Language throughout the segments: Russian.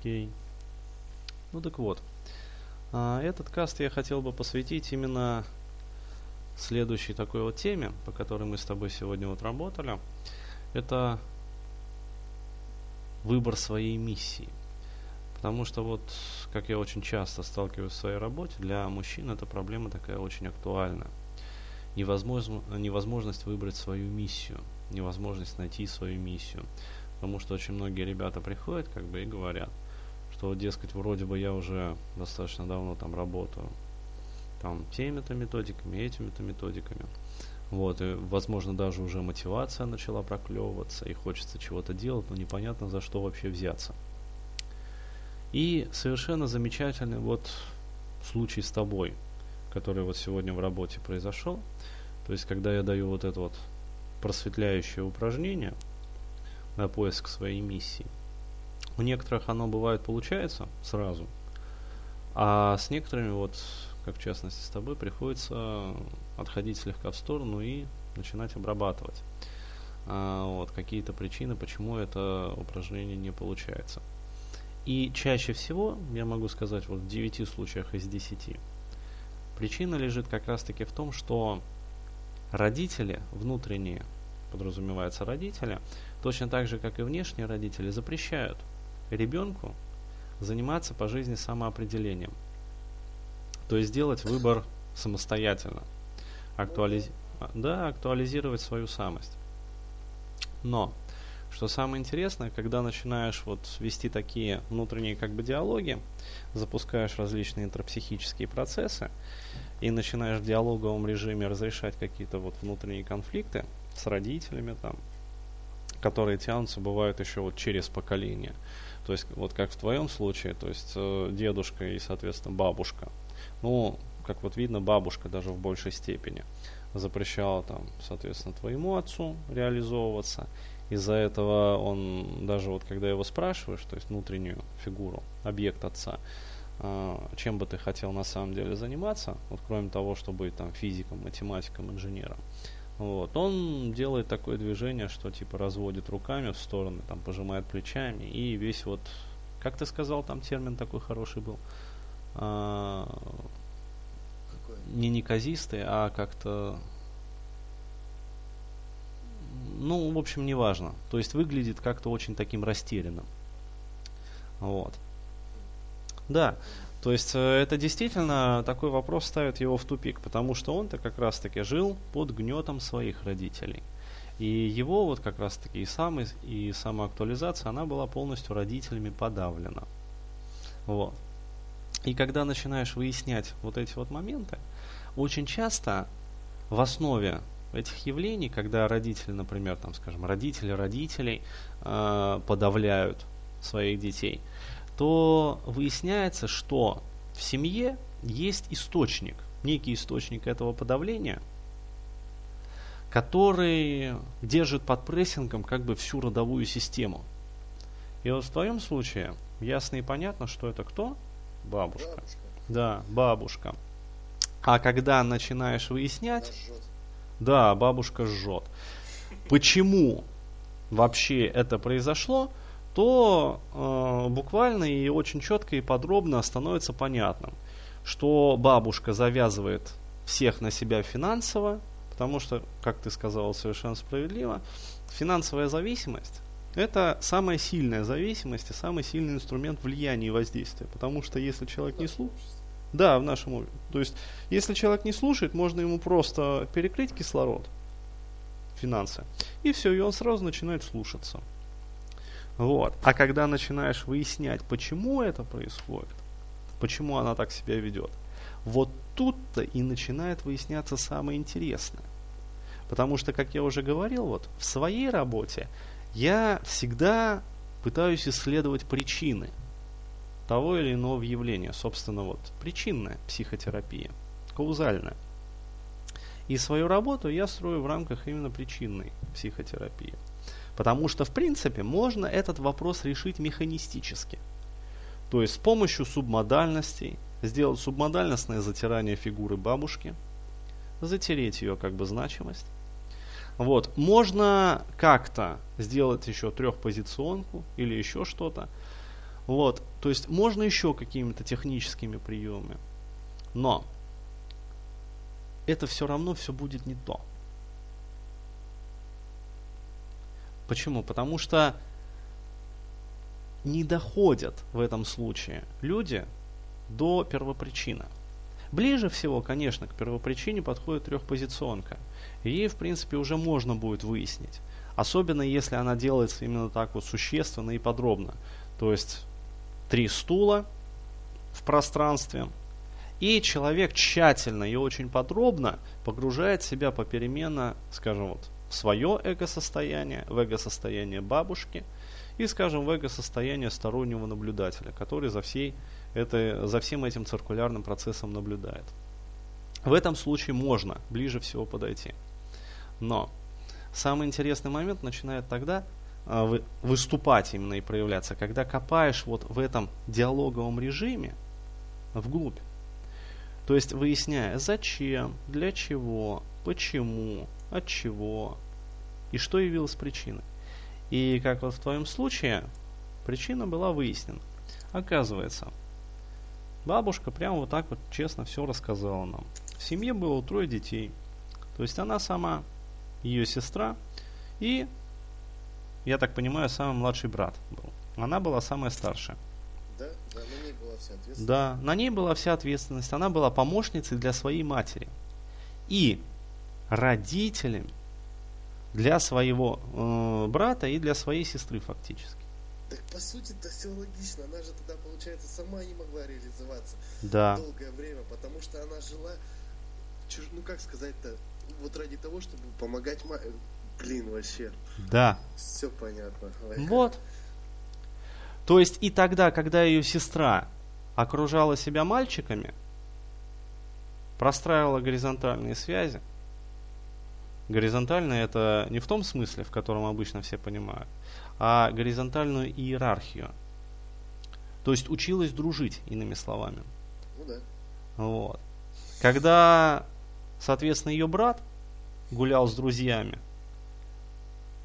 Окей. Ну так вот. А, этот каст я хотел бы посвятить именно следующей такой вот теме, по которой мы с тобой сегодня вот работали. Это выбор своей миссии. Потому что вот, как я очень часто сталкиваюсь в своей работе, для мужчин эта проблема такая очень актуальна. Невозможно, невозможность выбрать свою миссию, невозможность найти свою миссию. Потому что очень многие ребята приходят как бы и говорят, что, дескать, вроде бы я уже достаточно давно там работаю, там теми-то методиками, этими-то методиками. Вот, и, возможно, даже уже мотивация начала проклевываться, и хочется чего-то делать, но непонятно, за что вообще взяться. И совершенно замечательный вот случай с тобой, который вот сегодня в работе произошел. То есть, когда я даю вот это вот просветляющее упражнение на поиск своей миссии, у некоторых оно бывает получается сразу, а с некоторыми вот, как в частности с тобой, приходится отходить слегка в сторону и начинать обрабатывать а, вот, какие-то причины, почему это упражнение не получается. И чаще всего, я могу сказать, вот в 9 случаях из 10, причина лежит как раз таки в том, что родители, внутренние, подразумеваются родители, точно так же, как и внешние родители, запрещают ребенку заниматься по жизни самоопределением. То есть делать выбор самостоятельно. Актуализ... Да, актуализировать свою самость. Но что самое интересное, когда начинаешь вот вести такие внутренние как бы диалоги, запускаешь различные интропсихические процессы и начинаешь в диалоговом режиме разрешать какие-то вот внутренние конфликты с родителями там, которые тянутся, бывают еще вот через поколение. То есть вот как в твоем случае, то есть э, дедушка и, соответственно, бабушка. Ну, как вот видно, бабушка даже в большей степени запрещала там, соответственно, твоему отцу реализовываться из-за этого он, даже вот когда его спрашиваешь, то есть внутреннюю фигуру, объект отца, э, чем бы ты хотел на самом деле заниматься, вот кроме того, чтобы быть там физиком, математиком, инженером, вот, он делает такое движение, что типа разводит руками в стороны, там пожимает плечами и весь вот, как ты сказал, там термин такой хороший был, а, не неказистый, а как-то ну, в общем, неважно. То есть выглядит как-то очень таким растерянным. Вот. Да, то есть э, это действительно такой вопрос ставит его в тупик, потому что он-то как раз-таки жил под гнетом своих родителей. И его вот как раз-таки и, сам, и самоактуализация, она была полностью родителями подавлена. Вот. И когда начинаешь выяснять вот эти вот моменты, очень часто в основе этих явлений, когда родители, например, там, скажем, родители родителей э, подавляют своих детей, то выясняется, что в семье есть источник, некий источник этого подавления, который держит под прессингом как бы всю родовую систему. И вот в твоем случае ясно и понятно, что это кто? Бабушка. бабушка. Да, бабушка. А когда начинаешь выяснять, да, бабушка жжет. Почему вообще это произошло, то э, буквально и очень четко и подробно становится понятным, что бабушка завязывает всех на себя финансово, потому что, как ты сказал совершенно справедливо, финансовая зависимость это самая сильная зависимость и самый сильный инструмент влияния и воздействия. Потому что если человек не слушает, да, в нашем уровне. То есть, если человек не слушает, можно ему просто перекрыть кислород, финансы, и все, и он сразу начинает слушаться. Вот. А когда начинаешь выяснять, почему это происходит, почему она так себя ведет, вот тут-то и начинает выясняться самое интересное. Потому что, как я уже говорил, вот в своей работе я всегда пытаюсь исследовать причины – того или иного явления. Собственно, вот причинная психотерапия, каузальная. И свою работу я строю в рамках именно причинной психотерапии. Потому что, в принципе, можно этот вопрос решить механистически. То есть с помощью субмодальностей сделать субмодальностное затирание фигуры бабушки, затереть ее как бы значимость. Вот. Можно как-то сделать еще трехпозиционку или еще что-то, Вот, то есть можно еще какими-то техническими приемами, но это все равно все будет не то. Почему? Потому что не доходят в этом случае люди до первопричины. Ближе всего, конечно, к первопричине подходит трехпозиционка. Ей, в принципе, уже можно будет выяснить. Особенно если она делается именно так вот существенно и подробно. То есть три стула в пространстве. И человек тщательно и очень подробно погружает себя попеременно, скажем, вот, в свое эго-состояние, в эго-состояние бабушки и, скажем, в эго-состояние стороннего наблюдателя, который за, всей это, за всем этим циркулярным процессом наблюдает. В этом случае можно ближе всего подойти. Но самый интересный момент начинает тогда э, выступать именно и проявляться, когда копаешь вот в этом диалоговом режиме вглубь. То есть выясняя, зачем, для чего, почему, от чего и что явилось причиной. И как вот в твоем случае, причина была выяснена. Оказывается, бабушка прямо вот так вот честно все рассказала нам. В семье было трое детей. То есть она сама, ее сестра и, я так понимаю, самый младший брат был. Она была самая старшая. Да, да, на ней была вся ответственность. Да, на ней была вся ответственность. Она была помощницей для своей матери. И родителями для своего э, брата и для своей сестры фактически. Так по сути это все логично. Она же тогда, получается, сама не могла реализоваться да. долгое время, потому что она жила, ну как сказать-то, вот ради того, чтобы помогать ма... Блин, вообще. Да. Все понятно. Вот. То есть и тогда, когда ее сестра окружала себя мальчиками, простраивала горизонтальные связи, Горизонтально это не в том смысле, в котором обычно все понимают, а горизонтальную иерархию. То есть училась дружить, иными словами. Ну да. Вот. Когда, соответственно, ее брат гулял с друзьями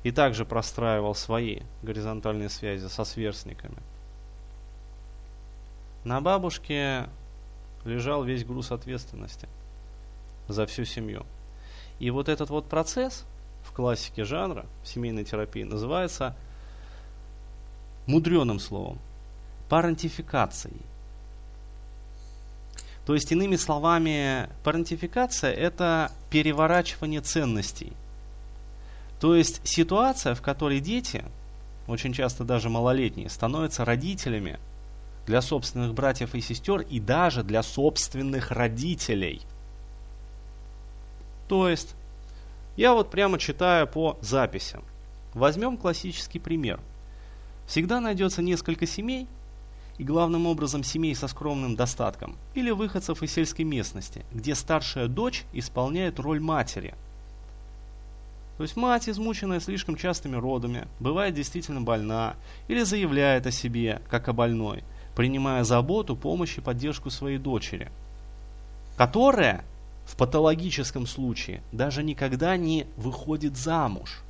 и также простраивал свои горизонтальные связи со сверстниками, на бабушке лежал весь груз ответственности за всю семью. И вот этот вот процесс в классике жанра, семейной терапии, называется мудреным словом, парентификацией. То есть, иными словами, парентификация – это переворачивание ценностей. То есть, ситуация, в которой дети, очень часто даже малолетние, становятся родителями для собственных братьев и сестер и даже для собственных родителей – то есть, я вот прямо читаю по записям. Возьмем классический пример. Всегда найдется несколько семей, и главным образом семей со скромным достатком, или выходцев из сельской местности, где старшая дочь исполняет роль матери. То есть мать, измученная слишком частыми родами, бывает действительно больна или заявляет о себе, как о больной, принимая заботу, помощь и поддержку своей дочери, которая в патологическом случае даже никогда не выходит замуж.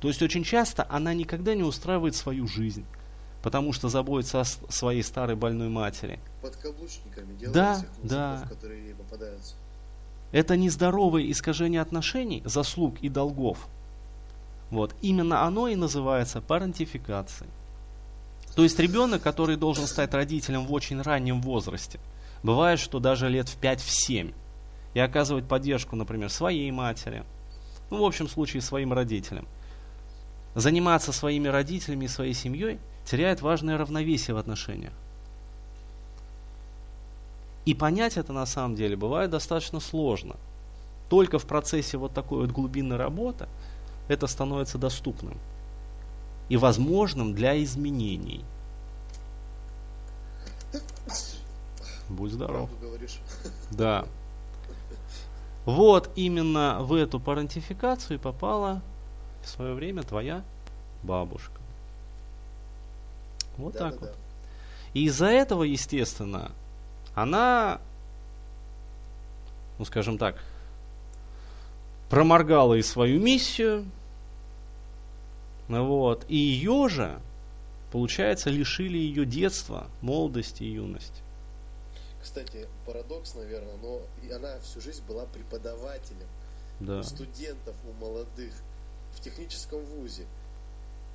То есть очень часто она никогда не устраивает свою жизнь, потому что заботится о своей старой больной матери. Под каблучниками делает да, всех мужиков, да. которые ей попадаются. Это нездоровое искажение отношений, заслуг и долгов. Вот. Именно оно и называется парентификацией. То есть ребенок, который должен стать родителем в очень раннем возрасте, бывает, что даже лет в 5-7, и оказывать поддержку, например, своей матери, ну, в общем случае, своим родителям. Заниматься своими родителями и своей семьей теряет важное равновесие в отношениях. И понять это на самом деле бывает достаточно сложно. Только в процессе вот такой вот глубинной работы это становится доступным и возможным для изменений. Будь здоров. Да. Вот именно в эту парентификацию попала в свое время твоя бабушка. Вот Да, так да, вот. да. И из-за этого, естественно, она, ну скажем так, проморгала и свою миссию, вот, и ее же получается, лишили ее детства, молодости и юности. Кстати, парадокс, наверное, но и она всю жизнь была преподавателем Да. у студентов, у молодых в техническом вузе.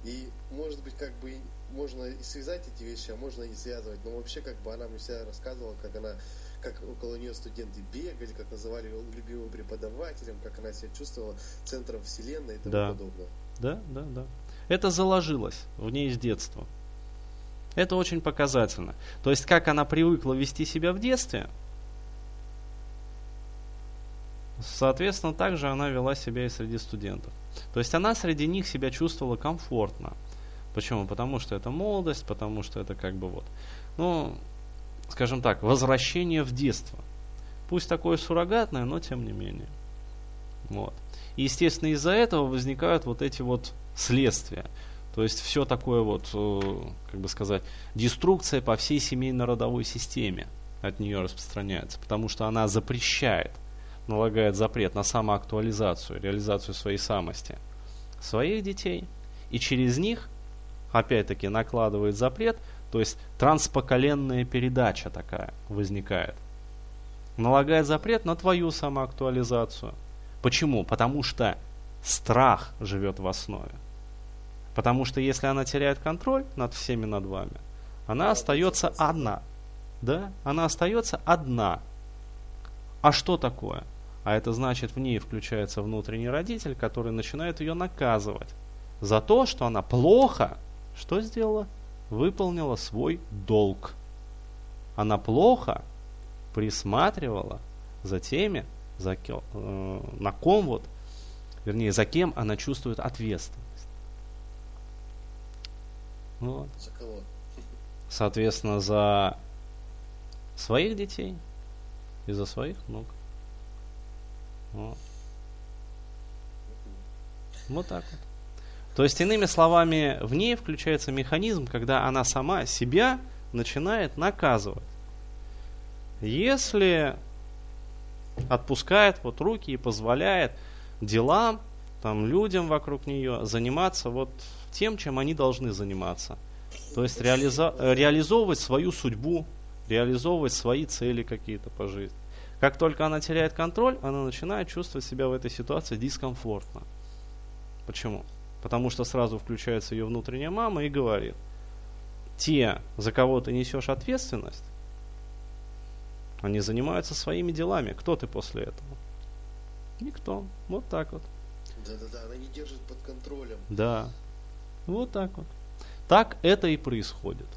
И, может быть, как бы можно и связать эти вещи, а можно и не связывать. Но вообще, как бы она мне всегда рассказывала, как она, как около нее студенты бегали, как называли ее любимым преподавателем, как она себя чувствовала центром вселенной и тому Да. подобное. Да, да, да. Это заложилось в ней с детства. Это очень показательно. То есть, как она привыкла вести себя в детстве, соответственно, так же она вела себя и среди студентов. То есть, она среди них себя чувствовала комфортно. Почему? Потому что это молодость, потому что это как бы вот, ну, скажем так, возвращение в детство. Пусть такое суррогатное, но тем не менее. Вот. И, естественно, из-за этого возникают вот эти вот следствия. То есть все такое вот, э, как бы сказать, деструкция по всей семейно-родовой системе от нее распространяется, потому что она запрещает, налагает запрет на самоактуализацию, реализацию своей самости своих детей, и через них, опять-таки, накладывает запрет, то есть транспоколенная передача такая возникает. Налагает запрет на твою самоактуализацию. Почему? Потому что страх живет в основе. Потому что если она теряет контроль над всеми над вами, она остается одна. Да? Она остается одна. А что такое? А это значит, в ней включается внутренний родитель, который начинает ее наказывать за то, что она плохо, что сделала? Выполнила свой долг. Она плохо присматривала за теми, за э, на ком вот, вернее, за кем она чувствует ответственность. Вот. За кого? Соответственно, за своих детей и за своих внук. Вот. Вот так вот. То есть, иными словами, в ней включается механизм, когда она сама себя начинает наказывать. Если отпускает вот руки и позволяет делам, там, людям вокруг нее заниматься вот тем, чем они должны заниматься. То есть реализа- реализовывать свою судьбу, реализовывать свои цели какие-то по жизни. Как только она теряет контроль, она начинает чувствовать себя в этой ситуации дискомфортно. Почему? Потому что сразу включается ее внутренняя мама и говорит, те, за кого ты несешь ответственность, они занимаются своими делами. Кто ты после этого? Никто. Вот так вот. Да-да-да, она не держит под контролем. Да. Вот так вот. Так это и происходит.